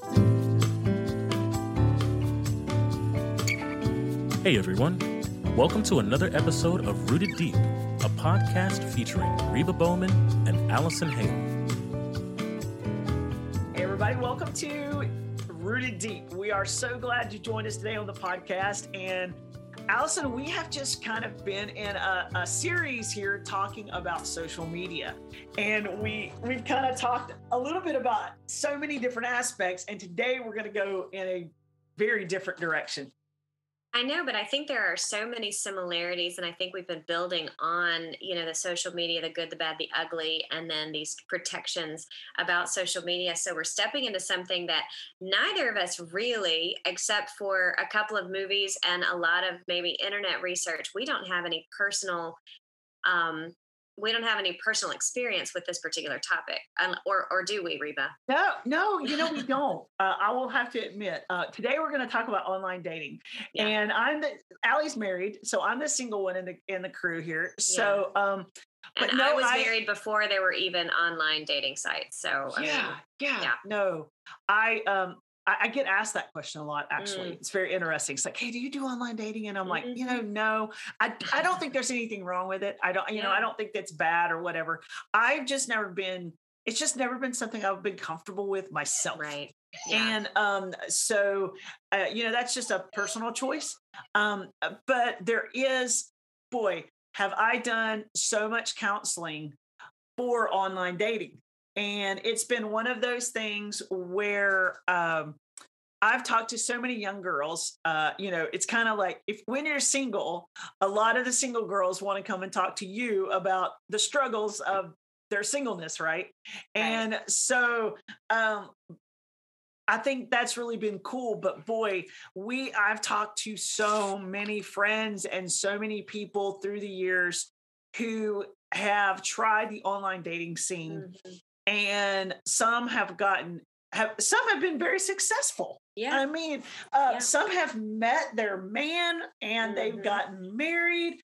Hey everyone, welcome to another episode of Rooted Deep, a podcast featuring Reba Bowman and Allison Hale. Hey, everybody, welcome to Rooted Deep. We are so glad you joined us today on the podcast. And Allison, we have just kind of been in a, a series here talking about social media. And we we've kind of talked a little bit about so many different aspects. And today we're going to go in a very different direction. I know, but I think there are so many similarities, and I think we've been building on, you know, the social media, the good, the bad, the ugly, and then these protections about social media. So we're stepping into something that neither of us really, except for a couple of movies and a lot of maybe internet research, we don't have any personal um, we don't have any personal experience with this particular topic, or or do we, Reba? No, no, you know we don't. Uh, I will have to admit. Uh, today we're going to talk about online dating, yeah. and I'm the Allie's married, so I'm the single one in the in the crew here. So, yeah. um, but and no, I was I, married before there were even online dating sites. So yeah, I mean, yeah, yeah, no, I um I, get asked that question a lot. Actually, mm. it's very interesting. It's like, hey, do you do online dating? And I'm like, mm-hmm. you know, no, I I don't think there's anything wrong with it. I don't, you yeah. know, I don't think that's bad or whatever. I've just never been. It's just never been something I've been comfortable with myself. Right. Yeah. And um, so, uh, you know, that's just a personal choice. Um, uh, but there is, boy, have I done so much counseling for online dating and it's been one of those things where um, I've talked to so many young girls. Uh, you know, it's kind of like if when you're single, a lot of the single girls want to come and talk to you about the struggles of their singleness, right? right. And so um, I think that's really been cool. But boy, we I've talked to so many friends and so many people through the years who have tried the online dating scene mm-hmm and some have gotten have some have been very successful. Yeah. I mean, uh, yeah. some have met their man and mm-hmm. they've gotten married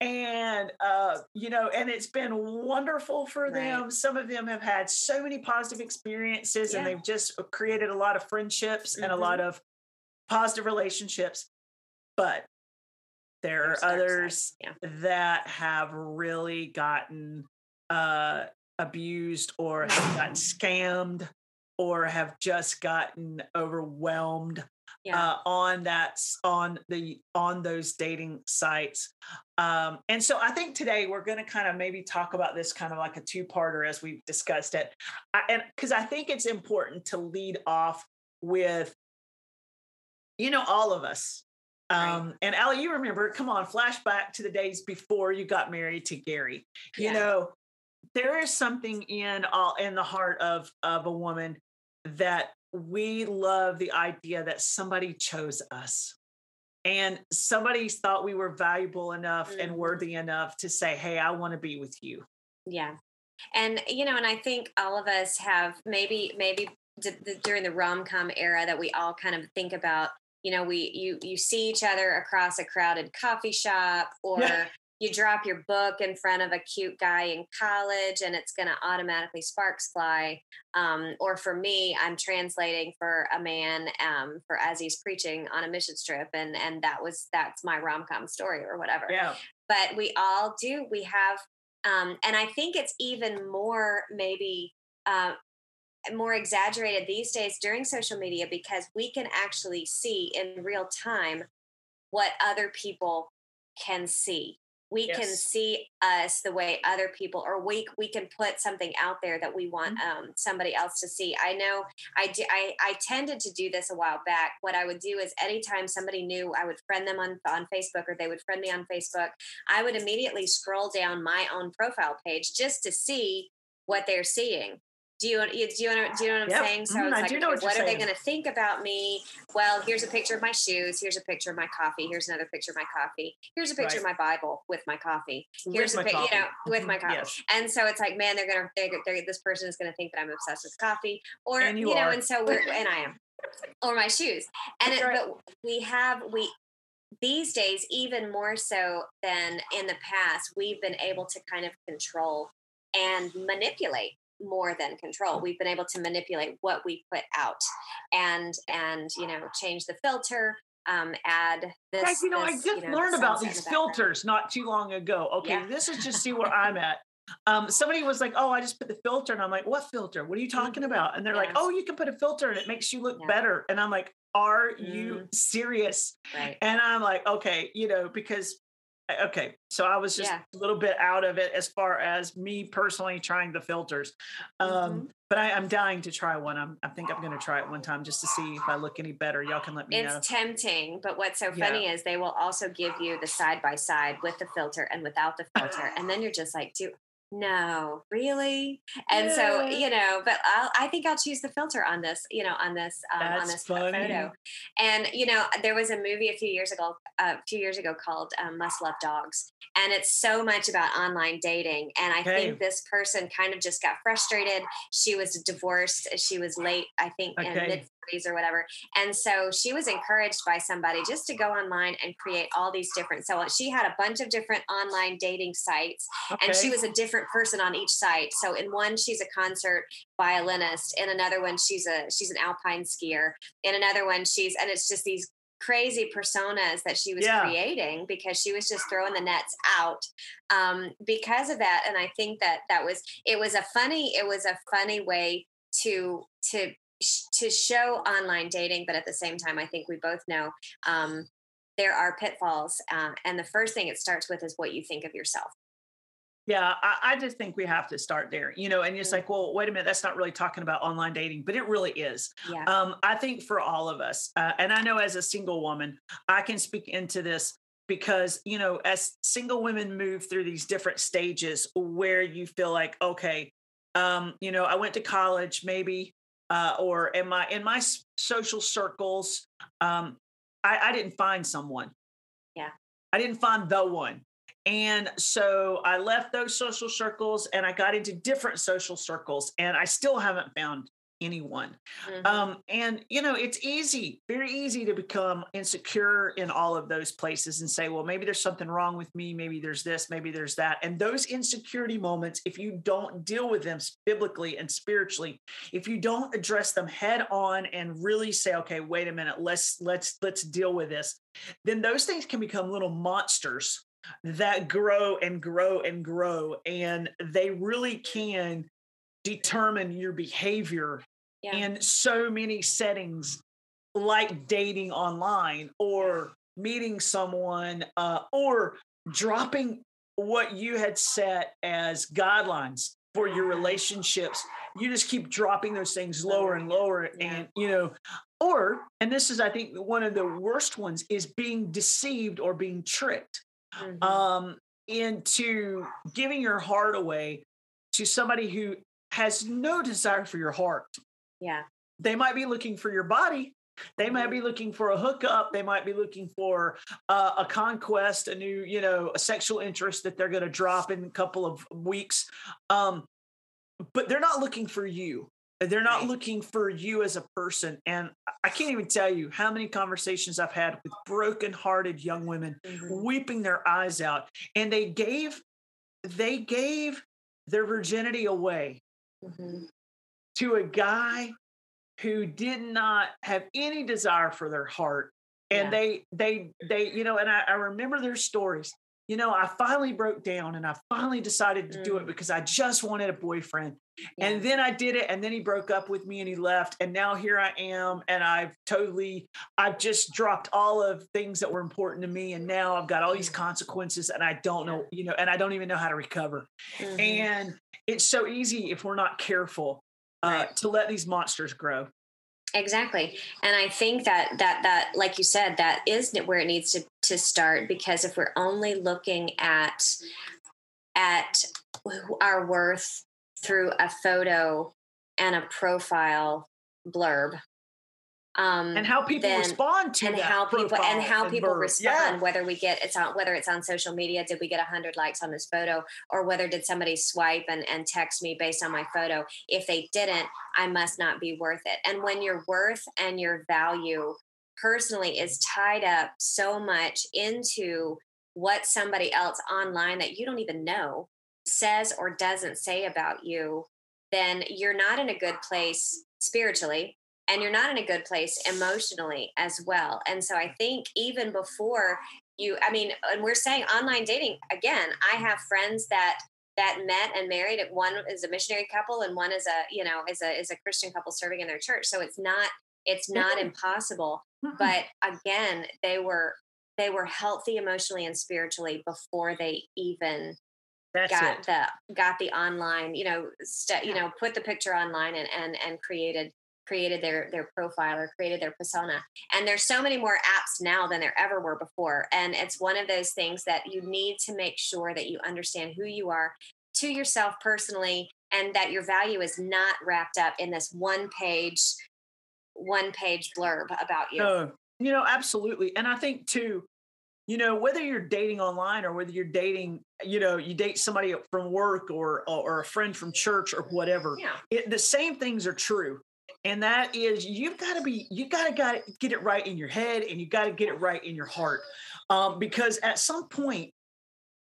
and, uh, you know, and it's been wonderful for right. them. Some of them have had so many positive experiences yeah. and they've just created a lot of friendships mm-hmm. and a lot mm-hmm. of positive relationships. But there There's are others that have really gotten uh, abused or have gotten scammed or have just gotten overwhelmed yeah. uh, on that on the on those dating sites um, and so i think today we're going to kind of maybe talk about this kind of like a two-parter as we've discussed it I, and because i think it's important to lead off with you know all of us um, right. and Allie, you remember, come on, flashback to the days before you got married to Gary. You yeah. know, there is something in all in the heart of of a woman that we love the idea that somebody chose us. And somebody thought we were valuable enough mm-hmm. and worthy enough to say hey i want to be with you. Yeah. And you know and i think all of us have maybe maybe d- d- during the rom-com era that we all kind of think about you know we you you see each other across a crowded coffee shop or yeah you drop your book in front of a cute guy in college and it's going to automatically sparks fly. Um, or for me i'm translating for a man um, for as he's preaching on a mission trip and and that was that's my rom-com story or whatever. Yeah. But we all do we have um, and i think it's even more maybe uh, more exaggerated these days during social media because we can actually see in real time what other people can see we yes. can see us the way other people or we we can put something out there that we want mm-hmm. um, somebody else to see i know i do I, I tended to do this a while back what i would do is anytime somebody knew i would friend them on, on facebook or they would friend me on facebook i would immediately scroll down my own profile page just to see what they're seeing do you, do you, do you know what I'm yep. saying? So mm, it's like, okay, what, what are they going to think about me? Well, here's a picture of my shoes. Here's a picture of my coffee. Here's another picture of my coffee. Here's a picture right. of my Bible with my coffee. Here's with a picture, you know, with my coffee. Yes. And so it's like, man, they're going to, they're, they're, this person is going to think that I'm obsessed with coffee or, and you, you know, and so we're, and I am, or my shoes. And it, right. but we have, we, these days, even more so than in the past, we've been able to kind of control and manipulate more than control we've been able to manipulate what we put out and and you know change the filter um, add this. Guys, you know, this, I just you know, learned about these the filters not too long ago. Okay, Yeah. this is just see where I'm at. Um, somebody was like, "Oh, I just put the filter," and I'm like, "What filter? What are you talking about?" And they're like, Mm-hmm. "Oh, you can put a filter and it makes you look Yeah. better." And I'm like, "Are you serious?" Right. And I'm like, "Okay, you know, because." Okay, so I was just Yeah. a little bit out of it as far as me personally trying the filters, um, Mhm. but I, I'm dying to try one. I'm, I think I'm going to try it one time just to see if I look any better. Y'all can let me It's know. tempting, but what's so Yeah. funny is they will also give you the side by side with the filter and without the filter, and then you're just like, "Do no, really?" And so you know, but I'll, I think I'll choose the filter on this, you know, on this um, on this photo. funny. And you know, there was a movie a few years ago, a few years ago called um, "Must Love Dogs," and it's so much about online dating. And I Okay. think this person kind of just got frustrated. She was divorced. She was late, I think, in Okay. mid 40s or whatever. And so she was encouraged by somebody just to go online and create all these different. So she had a bunch of different online dating sites, and she was a different person on each site. So in one, she's a concert violinist. In another one, she's a she's an alpine skier. In another one, she's and it's just these crazy personas that she was Yeah. creating because she was just throwing the nets out um, because of that. And I think that that was it was a funny it was a funny way to to to show online dating, but at the same time, I think we both know um, there are pitfalls. Um, and the first thing it starts with is what you think of yourself. Yeah, I, I just think we have to start there, you know, and it's Mhm. like, well, wait a minute, that's not really talking about online dating, but it really is. Yeah. Um, I think for all of us, uh, and I know as a single woman, I can speak into this because, you know, as single women move through these different stages where you feel like, okay, um, you know, I went to college, maybe, uh, or in my in my social circles, um, I, I didn't find someone. Yeah. I didn't find the one. And so I left those social circles and I got into different social circles and I still haven't found anyone. Mhm. Um, and you know, it's easy, very easy to become insecure in all of those places and say, well, maybe there's something wrong with me, maybe there's this, maybe there's that. And those insecurity moments, if you don't deal with them biblically and spiritually, if you don't address them head on and really say, okay, wait a minute, let's let's let's deal with this, then those things can become little monsters that grow and grow and grow. And they really can determine your behavior Yeah. in so many settings like dating online or meeting someone uh, or dropping what you had set as guidelines for your relationships you just keep dropping those things lower and lower Yeah. and you know or and this is i think one of the worst ones is being deceived or being tricked Mhm. um, into giving your heart away to somebody who has no desire for your heart. Yeah. They might be looking for your body. They might be looking for a hookup. They might be looking for uh, a conquest, a new, you know, a sexual interest that they're going to drop in a couple of weeks. Um, but they're not looking for you. They're not looking for you as a person. And I can't even tell you how many conversations I've had with broken-hearted young women Mhm. weeping their eyes out and they gave they gave their virginity away Mhm. To a guy who did not have any desire for their heart and Yeah. they they they you know and I, I remember their stories you know i finally broke down and i finally decided to do it Mm. because i just wanted a boyfriend Yeah. and then I did it, and then he broke up with me and he left. And now here I am, and I've totally, I've just dropped all of things that were important to me. And now I've got all these consequences, and I don't know, you know, and I don't even know how to recover. Mhm. And it's so easy if we're not careful uh, to let these monsters grow. Exactly. And I think that that that like you said that is where it needs to to start because if we're only looking at at our worth through a photo and a profile blurb um And how people then- respond to and that how people and how people verb. respond Yeah. whether we get it's on whether it's on social media did we get 100 likes on this photo or whether did somebody swipe and, and text me based on my photo if they didn't i must not be worth it and when your worth and your value personally is tied up so much into what somebody else online that you don't even know says or doesn't say about you then you're not in a good place spiritually and you're not in a good place emotionally as well. And so I think even before you, I mean, and we're saying online dating again, I have friends that that met and married. One is a missionary couple and one is a, you know, is a is a Christian couple serving in their church. So it's not it's not mm-hmm. impossible. Mm-hmm. But again, they were they were healthy emotionally and spiritually before they even That's got it. the got the online, you know, st- you know, put the picture online and and and created created their their profile or created their persona. And there's so many more apps now than there ever were before. And it's one of those things that you need to make sure that you understand who you are to yourself personally and that your value is not wrapped up in this one page one page blurb about you. No you know absolutely. And i think too you know whether you're dating online or whether you're dating you know you date somebody from work or or a friend from church or whatever yeah. it, the same things are true and that is you've got to be you got to got get it right in your head and you got to get it right in your heart um, because at some point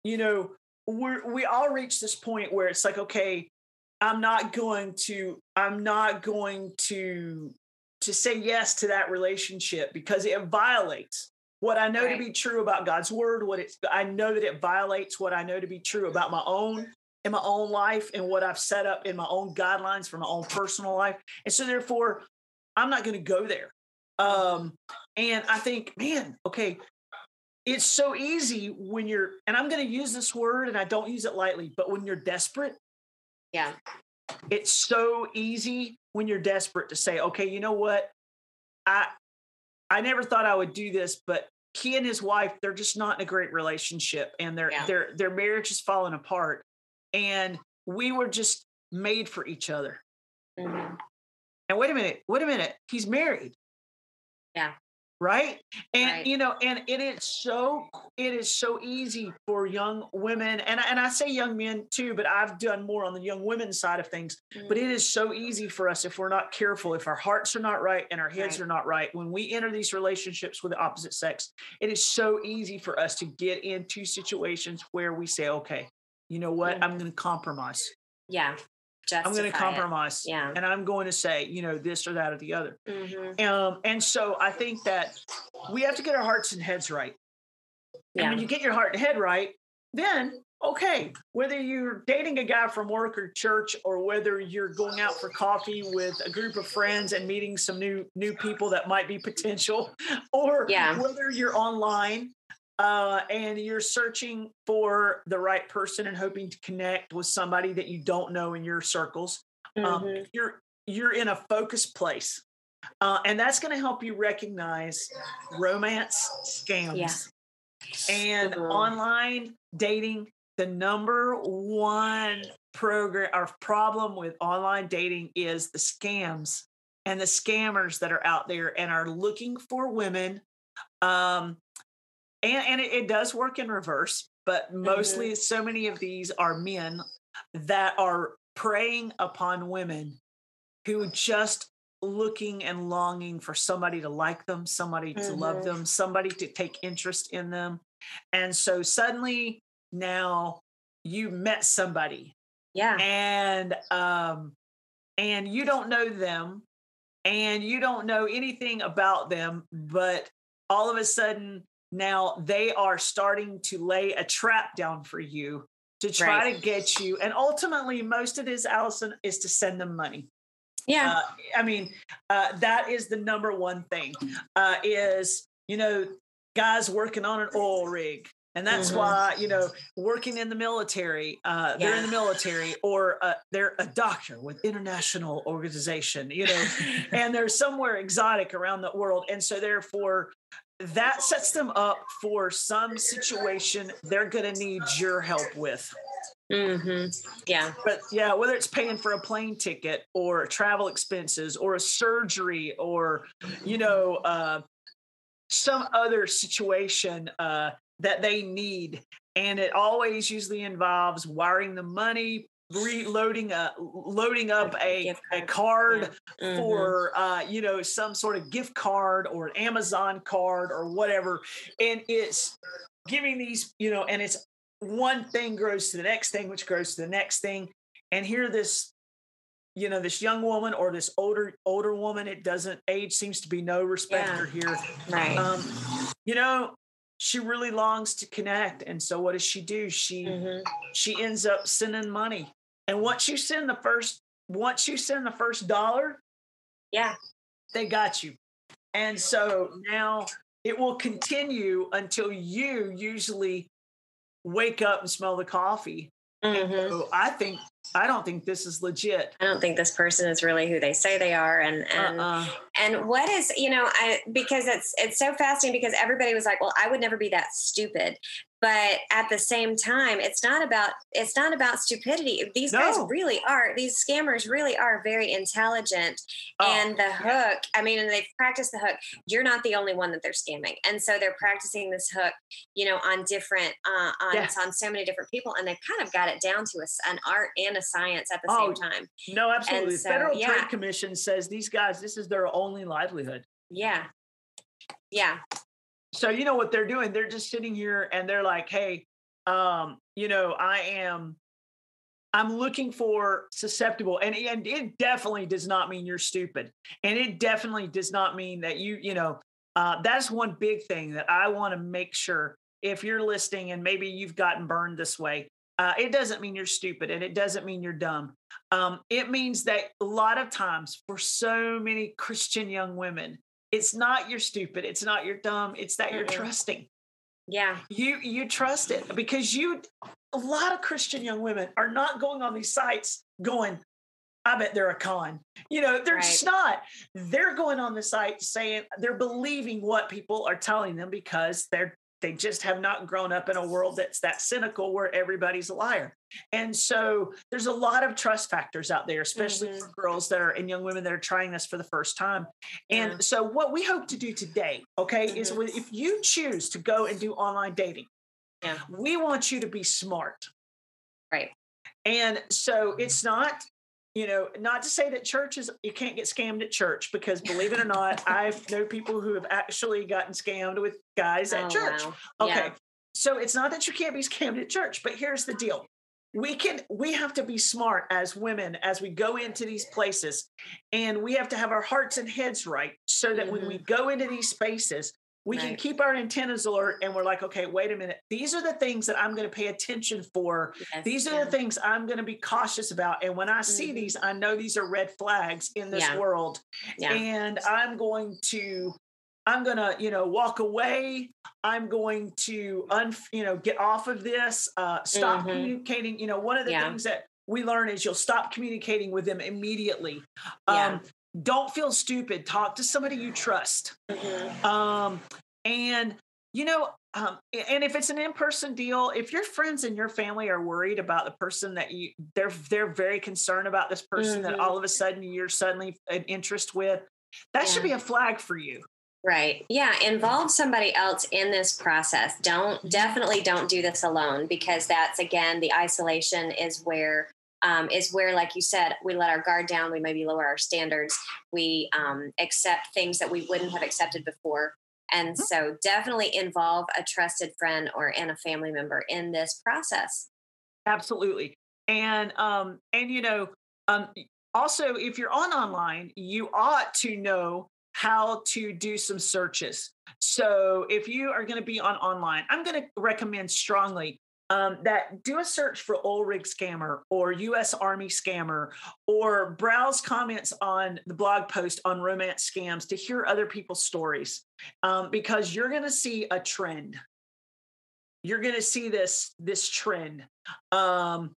you know we're we all reach this point where it's like okay i'm not going to i'm not going to to say yes to that relationship because it violates what i know right. to be true about god's word what it's i know that it violates what i know to be true about my own in my own life and what I've set up in my own guidelines for my own personal life. And so therefore, I'm not going to go there. Um, and I think, man, okay, it's so easy when you're, and I'm going to use this word and I don't use it lightly, but when you're desperate, yeah, it's so easy when you're desperate to say, okay, you know what? I, I never thought I would do this, but he and his wife, they're just not in a great relationship and their, yeah. their, their marriage is falling apart and we were just made for each other. Mm-hmm. And wait a minute, wait a minute, he's married. Yeah. Right. And right. you know, and it is so it is so easy for young women, and and I say young men too, but I've done more on the young women side of things. Mm-hmm. But it mm-hmm. so easy for us if we're not careful, if our hearts are not right and our heads right. are not right, when we enter these relationships with the opposite sex, it is so easy for us to get into situations where we say, okay, you know what? Mm-hmm. I'm going to compromise. Yeah. I'm going to compromise. It. Yeah. And I'm going to say, you know, this or that or the other. Mm-hmm. Um, and so I think that we have to get our hearts and heads right. Yeah. And when you get your heart and head right, then okay, whether you're dating a guy from work or church, or whether you're going out for coffee with a group of friends and meeting some new new people that might be potential, or yeah. whether you're online uh, and you're searching for the right person and hoping to connect with somebody that you don't know in your circles, um, mm-hmm. um, you're you're in a focused place, uh, and that's going to help you recognize romance scams yeah. and mm-hmm. online dating. The number one program or problem with online dating is the scams and the scammers that are out there and are looking for women um, and, and it, it, does work in reverse, but mostly mm-hmm. so many of these are men that are preying upon women who just looking and longing for somebody to like them, somebody to mm-hmm. love them, somebody to take interest in them. And so suddenly now you met somebody. Yeah. And um and you don't know them and you don't know anything about them, but all of a sudden now they are starting to lay a trap down for you to try right. to get you. And ultimately, most of this, Allison, is to send them money. Yeah. Uh, I mean, uh, that is the number one thing uh, is, you know, guys working on an oil rig. And that's mm-hmm. why, you know, working in the military, uh, they're in the military or uh, they're a doctor with international organization, you know, and they're somewhere exotic around the world. And so therefore, that sets them up for some situation they're going to need your help with. Mm-hmm. Yeah. But yeah, whether it's paying for a plane ticket or travel expenses or a surgery or, you know, uh, some other situation uh, that they need. And it always usually involves wiring the money, reloading a loading up a, a card yeah. mm-hmm. for uh you know some sort of gift card or an amazon card or whatever and it's giving these you know and it's one thing grows to the next thing which grows to the next thing and here this you know this young woman or this older older woman it doesn't age seems to be no respecter Yeah. here Right. um you know she really longs to connect and so what does she do she Mhm. she ends up sending money and once you send the first once you send the first dollar Yeah. they got you and so now it will continue until you usually wake up and smell the coffee Mhm. so i think i don't think this is legit. I don't think this person is really who they say they are, and and uh-uh. and what is you know I because it's it's so fascinating because everybody was like, well, I would never be that stupid, but at the same time, it's not about it's not about stupidity. These guys really are these scammers really are very intelligent, Oh, and the yeah. hook. I mean, and they've practiced the hook. You're not the only one that they're scamming, and so they're practicing this hook, you know, on different uh, on Yeah. on so many different people, and they've kind of got it down to a an art and a science at the Oh, same time. No, absolutely. The so, Federal yeah. Trade Commission says these guys, this is their only livelihood. Yeah, yeah. So you know what they're doing? They're just sitting here and they're like, "Hey, um, you know, I am I'm looking for susceptible and and it definitely does not mean you're stupid. And it definitely does not mean that you, you know, uh, that's one big thing that I want to make sure if you're listening and maybe you've gotten burned this way, uh, it doesn't mean you're stupid and it doesn't mean you're dumb. Um, it means that a lot of times for so many Christian young women, it's not you're stupid, it's not you're dumb, it's that you're Mm-mm. trusting. Yeah, You you trust it because you a lot of Christian young women are not going on these sites going, I bet they're a con. You know, they're just not. They're going on the site saying they're believing what people are telling them because they're they just have not grown up in a world that's that cynical where everybody's a liar. And so there's a lot of trust factors out there, especially Mhm. for girls that are and young women that are trying this for the first time. And Yeah. so what we hope to do today, okay, is Mhm. with, if you choose to go and do online dating, Yeah. we want you to be smart. Right. And so it's not, you know, not to say that churches you can't get scammed at church because believe it or not, I've know people who have actually gotten scammed with guys at Oh, church. wow. Okay. Yeah. So it's not that you can't be scammed at church, but here's the deal. We can we have to be smart as women as we go into these places and we have to have our hearts and heads right so that when we mm-hmm. go into these spaces we can Mm-hmm. Keep our antennas alert and we're like okay wait a minute these are the things that I'm going to pay attention for Yes, these are yeah. the things I'm going to be cautious about and when I see Mhm. these I know these are red flags in this Yeah. world Yeah. and i'm going to i'm going to you know walk away i'm going to un you know get off of this uh stop Mhm. communicating you know one of the things that we learn is you'll stop communicating with them immediately um don't feel stupid talk to somebody you trust Mhm. um and you know um, and if it's an in-person deal if your friends and your family are worried about the person that you they're they're very concerned about this person that Mhm. all of a sudden you're suddenly an interest with that should be a flag for you Right. Yeah. Involve somebody else in this process. Don't definitely don't do this alone because that's again the isolation is where um, is where, like you said, we let our guard down. We maybe lower our standards. We um, accept things that we wouldn't have accepted before. And so, definitely involve a trusted friend or and a family member in this process. absolutely and um and you know um also if you're on online you ought to know how to do some searches so if you are going to be on online i'm going to recommend strongly um, that do a search for rig scammer or us army scammer or browse comments on the blog post on romance scams to hear other people's stories um, because you're going to see a trend. You're going to see this this trend um,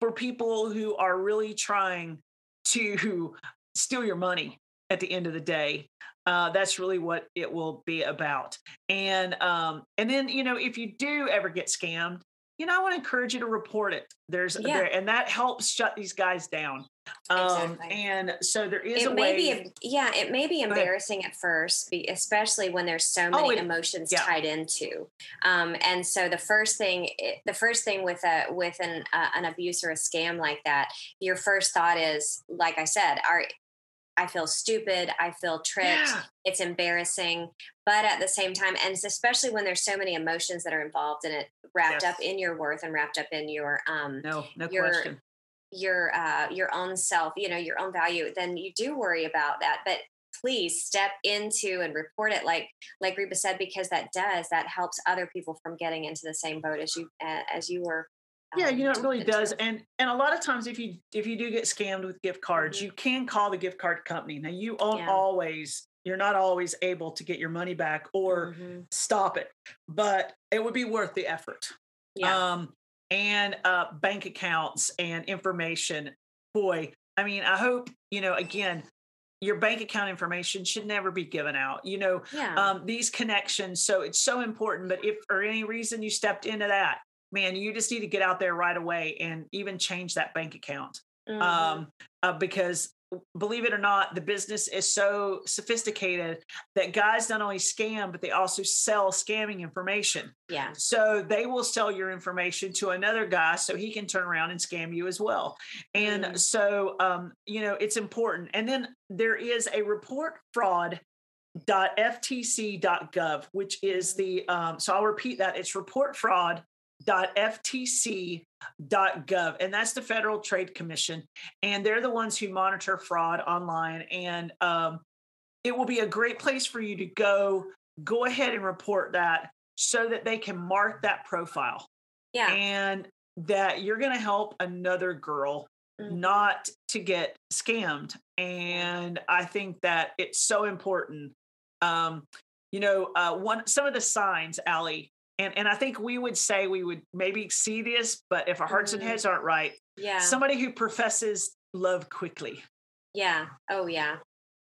for people who are really trying to steal your money at the end of the day. Uh, that's really what it will be about. And um, and then you know if you do ever get scammed, you know I want to encourage you to report it. There's Yeah. there, and that helps shut these guys down. Um, Exactly. And so there is it a may way. be yeah it may be embarrassing at first especially when there's so many Oh, it- emotions yeah. tied into um, and so the first thing the first thing with a with an uh, an abuse or a scam like that your first thought is like i said are I feel stupid. I feel tricked. Yeah. It's embarrassing. But at the same time, and especially when there's so many emotions that are involved in it, wrapped Yes. up in your worth and wrapped up in your um, no, no your- question. your uh, your own self, you know, your own value, then you do worry about that. But please step into and report it like like Reba said because that does that helps other people from getting into the same boat as you as you were yeah you know it really does and and a lot of times if you if you do get scammed with gift cards Mhm. you can call the gift card company now you won't Yeah. always you're not always able to get your money back or Mhm. stop it but it would be worth the effort yeah um and uh bank accounts and information boy i mean i hope you know again your bank account information should never be given out you know yeah um, these connections. So it's so important. But if for any reason you stepped into that, man, you just need to get out there right away and even change that bank account. Mhm. Um, uh, because believe it or not, the business is so sophisticated that guys not only scam, but they also sell scamming information. yeah So they will sell your information to another guy so he can turn around and scam you as well. And Mm. so, um, you know, it's important. And then there is a report fraud ftc.gov which is the um, so i'll repeat that it's report fraud ftc.gov and that's the federal trade commission and they're the ones who monitor fraud online and um, it will be a great place for you to go go ahead and report that so that they can mark that profile yeah. and that you're going to help another girl Mhm. not to get scammed and i think that it's so important. Um you know uh one some of the signs Allie, and and i think we would say we would maybe see this but if our hearts and Mhm. heads aren't right yeah somebody who professes love quickly yeah oh yeah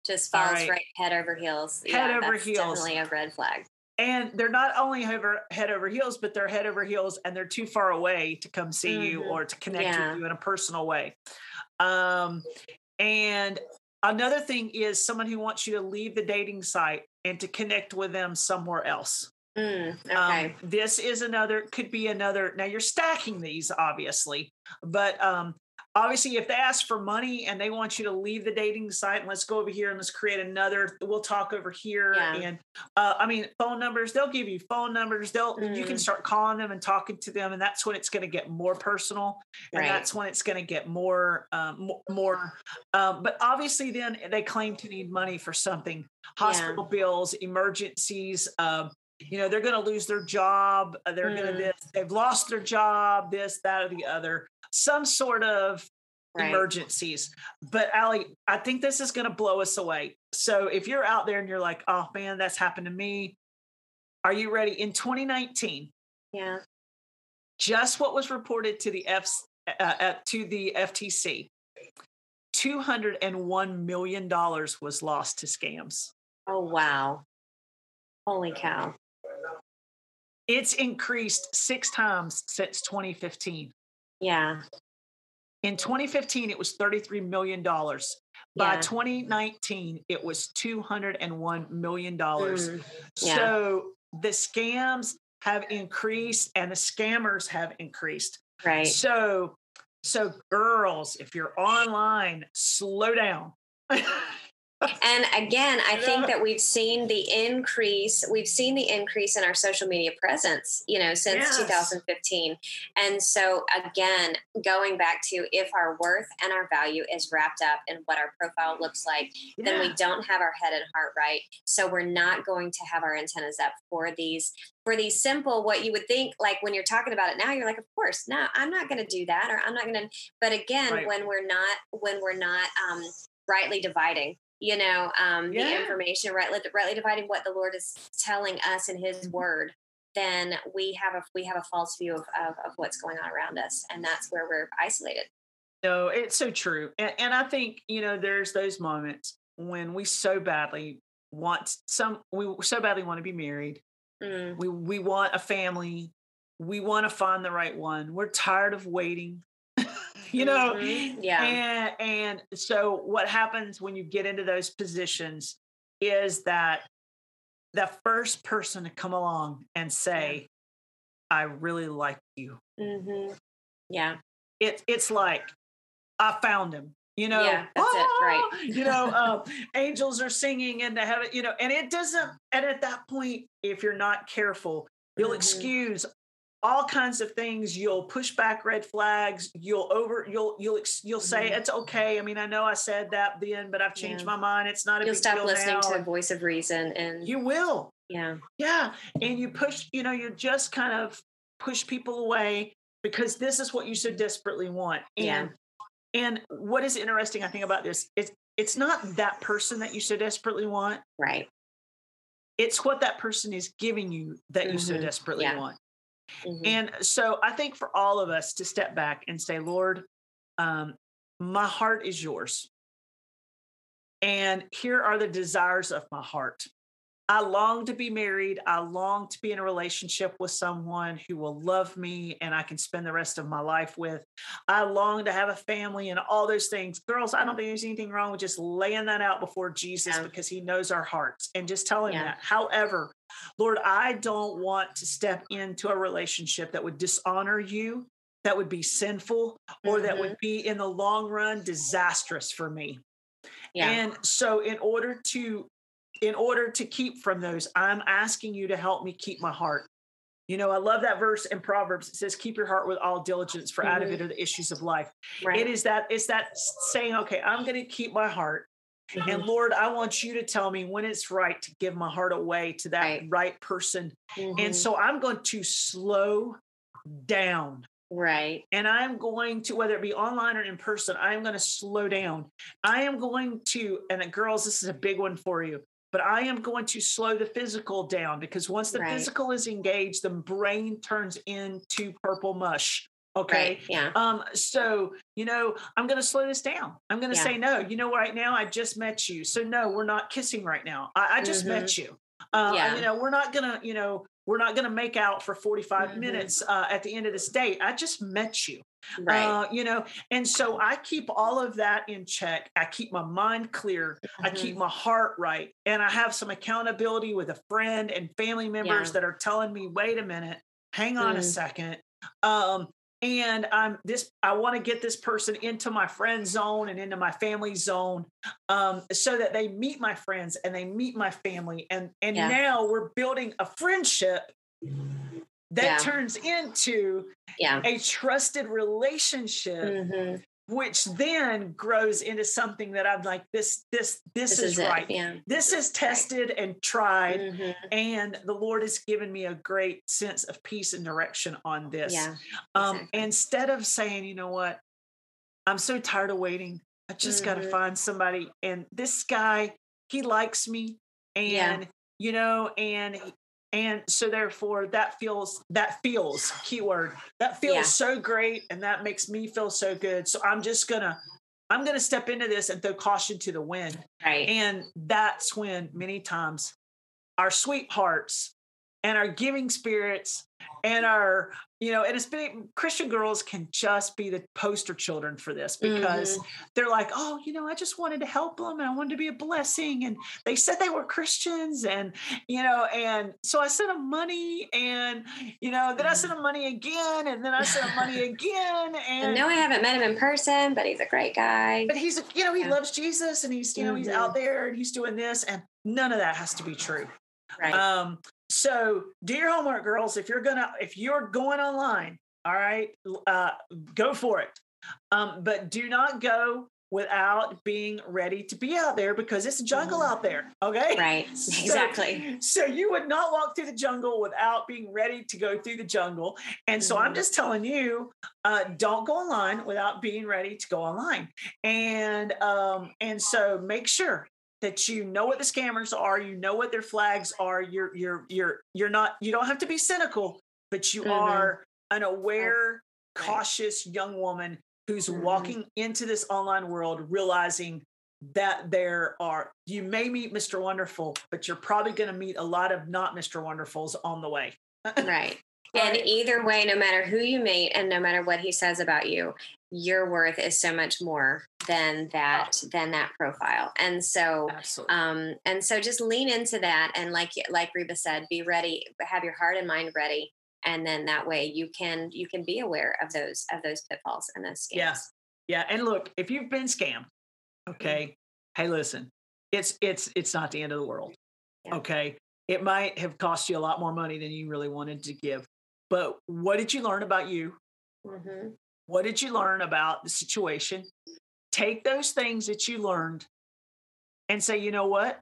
just falls right. right. head over heels Head yeah, over heels. definitely a red flag and they're not only over head over heels but they're head over heels and they're too far away to come see you Mhm. or to connect Yeah. with you in a personal way um and another thing is someone who wants you to leave the dating site and to connect with them somewhere else Mm, okay um, this is another could be another now you're stacking these obviously but um obviously if they ask for money and they want you to leave the dating site and let's go over here and let's create another we'll talk over here Yeah. and uh, i mean phone numbers they'll give you phone numbers they'll you can Mm. start calling them and talking to them and that's when it's going to get more personal and Right. that's when it's going to get more um, more um, but obviously then they claim to need money for something hospital bills emergencies um, you know they're going to lose their job uh, they're going to Mm. this they've lost their job this that or the other some sort of right emergencies but Allie i think this is going to blow us away so if you're out there and you're like oh man that's happened to me are you ready in 2019 yeah just what was reported to the F uh, uh, to the FTC. Two hundred and one million dollars was lost to scams. oh wow holy cow It's increased six times since 2015. yeah In 2015, it was 33 million dollars. Yeah. By 2019, it was 201 million dollars. Mm, yeah. So the scams have increased and the scammers have increased. right So, so girls, if you're online, slow down. And again, I think that we've seen the increase, we've seen the increase in our social media presence, you know, since Yes. 2015. And so again, going back to if our worth and our value is wrapped up in what our profile looks like, then we don't have our head and heart right. So we're not going to have our antennas up for these for these simple what you would think like when you're talking about it now you're like of course no i'm not going to do that or i'm not going to but again Right. when we're not when we're not um rightly dividing you know um the information rightly rightly dividing what the lord is telling us in Mm-hmm. his word then we have a we have a false view of, of, of what's going on around us and that's where we're isolated No, it's so true. And, and I think, you know, there's those moments when we so badly want some, we so badly want to be married. Mm, We, we want a family. We want to find the right one. We're tired of waiting, you know? mhm, yeah And, and so what happens when you get into those positions is that the first person to come along and say, I really like you. mm-hmm. yeah It, it's like, I found him. You know, Yeah, that's it, right. "Ah," You know, uh, angels are singing into heaven. You know, and it doesn't. And at that point, if you're not careful, you'll Mhm. excuse all kinds of things you'll push back red flags you'll over you'll you'll you'll say Mhm. it's okay i mean i know i said that then but i've changed Yeah. my mind it's not a You'll big stop deal listening now. to the voice of reason and you will yeah. yeah and you push you know you just kind of push people away because this is what you so desperately want and Yeah. and what is interesting i think about this it's it's not that person that you so desperately want Right. it's what that person is giving you that you so Mhm. desperately Yeah. want Mhm. And so I think for all of us to step back and say, Lord, um, my heart is yours. And here are the desires of my heart. I long to be married. I long to be in a relationship with someone who will love me and I can spend the rest of my life with. I long to have a family and all those things. Girls, I don't think there's anything wrong with just laying that out before Jesus Yeah. because he knows our hearts and just telling Yeah. that. However, Lord, I don't want to step into a relationship that would dishonor you, that would be sinful, or that Mhm. would be in the long run disastrous for me. yeah. And so in order to in order to keep from those, I'm asking you to help me keep my heart. You know, I love that verse in Proverbs. It says, "Keep your heart with all diligence, for out of it are the issues of life." right. It is that it's that saying, "Okay, I'm going to keep my heart, Mhm. and Lord, I want you to tell me when it's right to give my heart away to that Right. right person." Mhm. And so I'm going to slow down right. and I'm going to, whether it be online or in person, I am going to slow down. I am going to, and uh, girls, this is a big one for you, but I am going to slow the physical down because once the Right. physical is engaged, the brain turns into purple mush. Okay. Right. Yeah. Um, so you know, I'm gonna slow this down. I'm gonna Yeah. say no. You know, right now I just met you, so no, we're not kissing right now. I, I just Mhm. met you. Uh, Yeah. You know, we're not gonna, you know, we're not gonna make out for 45 Mhm. minutes uh, at the end of this date. I just met you. Right. Uh, you know, and so I keep all of that in check. I keep my mind clear. I keep Mhm. my heart right. And I have some accountability with a friend and family members Yeah. that are telling me, wait a minute, hang on a Mm. second. Um, and I'm this, I want to get this person into my friend zone and into my family zone um, so that they meet my friends and they meet my family. And and Yeah. now we're building a friendship that Yeah. turns into yeah. a trusted relationship Mhm. Which then grows into something that I'm like, this, this, this, This is, is it. right. Yeah. This is tested and tried. Mhm. And the Lord has given me a great sense of peace and direction on this. Yeah. um, exactly. instead of saying, you know what, I'm so tired of waiting. I just got to find somebody. And this guy, he likes me. And, Yeah. you know, and and so therefore that feels that feels keyword that feels Yeah. so great and that makes me feel so good so i'm just gonna i'm gonna step into this and throw caution to the wind Right. and that's when many times our sweethearts and our giving spirits and our, you know, and it's been Christian girls can just be the poster children for this because mm-hmm. they're like, oh, you know, I just wanted to help them and I wanted to be a blessing. And they said they were Christians and, you know, and so I sent them money and, you know, then I sent mm-hmm. them money again and then I sent them money again. And And, no, I haven't met him in person, but he's a great guy. but he's, you know, he Yeah. loves Jesus and he's, you know, he's out mm-hmm. there and he's doing this and none of that has to be true. Right. Um, so do your homework, girls. If you're gonna, if you're going online, all right, uh, go for it. Um, but do not go without being ready to be out there because it's a jungle out there. Okay. right. Exactly. So you would not walk through the jungle without being ready to go through the jungle. And so I'm Mhm. just telling you, uh, don't go online without being ready to go online. And um, and so make sure that you know what the scammers are, you know what their flags are. You're you're you're you're not you don't have to be cynical, but you Mhm. are an aware, cautious young woman who's Mhm. walking into this online world realizing that there are you may meet Mr. Wonderful, but you're probably going to meet a lot of not Mr. Wonderfuls on the way. Right. And right. either way, no matter who you meet and no matter what he says about you, your worth is so much more than that than that profile. And so Absolutely. um and so just lean into that and like like Reba said, be ready, have your heart and mind ready. And then that way you can you can be aware of those of those pitfalls and those scams. Yeah. Yeah, and look, if you've been scammed, okay, hey, listen, it's it's it's not the end of the world. Yeah. Okay, it might have cost you a lot more money than you really wanted to give, but what did you learn about you? Mhm. What did you learn about the situation? Take those things that you learned and say, you know what?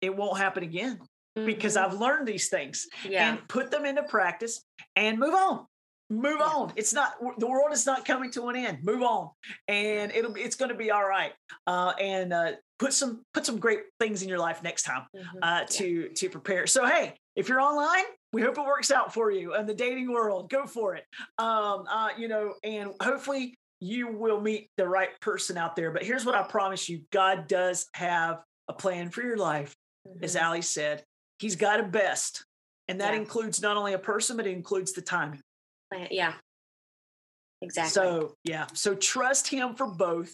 It won't happen again because Mhm. I've learned these things yeah. and put them into practice and move on. Move Yeah. on. It's not the world is not coming to an end. Move on, and it'll be it's going to be all right. Uh, and uh, put some put some great things in your life next time Mhm. uh, to to prepare. So hey, if you're online, we hope it works out for you in the dating world. Go for it. Um, uh, you know, and hopefully you will meet the right person out there. But here's what I promise you: God does have a plan for your life, as Mhm. Allie said. He's got a best, and that Yeah. includes not only a person, but it includes the timing. Yeah. Exactly. So yeah, so trust Him for both,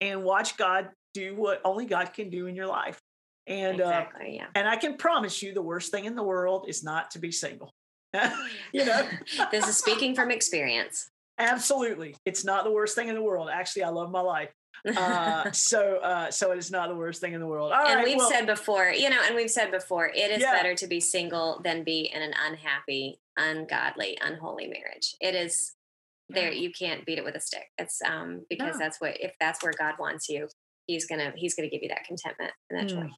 and watch God do what only God can do in your life. And uh, yeah. and I can promise you, the worst thing in the world is not to be single. you know, this is speaking from experience. Absolutely, it's not the worst thing in the world. Actually, I love my life. Uh, so, uh, so it is not the worst thing in the world. All and right, we've well, said before, you know, and we've said before, it is Yeah. better to be single than be in an unhappy, ungodly, unholy marriage. It is there. You can't beat it with a stick. It's um because No. that's what if that's where God wants you, He's gonna He's gonna give you that contentment and that Mm. joy.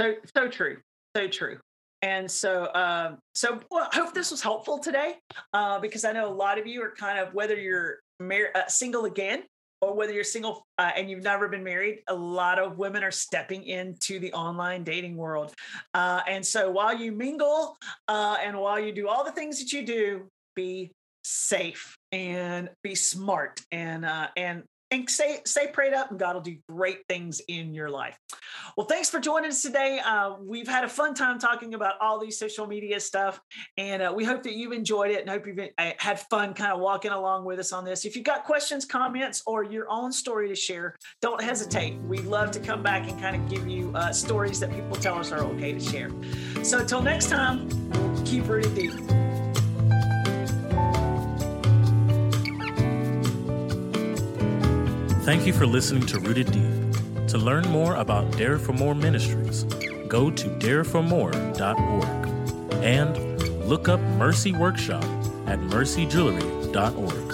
So so true, so true. And so um, so well, I hope this was helpful today uh, because I know a lot of you are kind of whether you're mar- uh, single again or whether you're single uh, and you've never been married. A lot of women are stepping into the online dating world, uh, and so while you mingle uh, and while you do all the things that you do, be safe and be smart and uh, and and say say prayed up and God will do great things in your life. Well, thanks for joining us today. Uh, we've had a fun time talking about all these social media stuff, and uh, we hope that you've enjoyed it and hope you've uh, had fun kind of walking along with us on this. If you've got questions, comments, or your own story to share, don't hesitate. We'd love to come back and kind of give you uh, stories that people tell us are okay to share. So until next time, keep rooted deep. Thank you for listening to Rooted Deep. To learn more about Dare for More Ministries, go to dareformore.org and look up Mercy Workshop at mercyjewelry.org.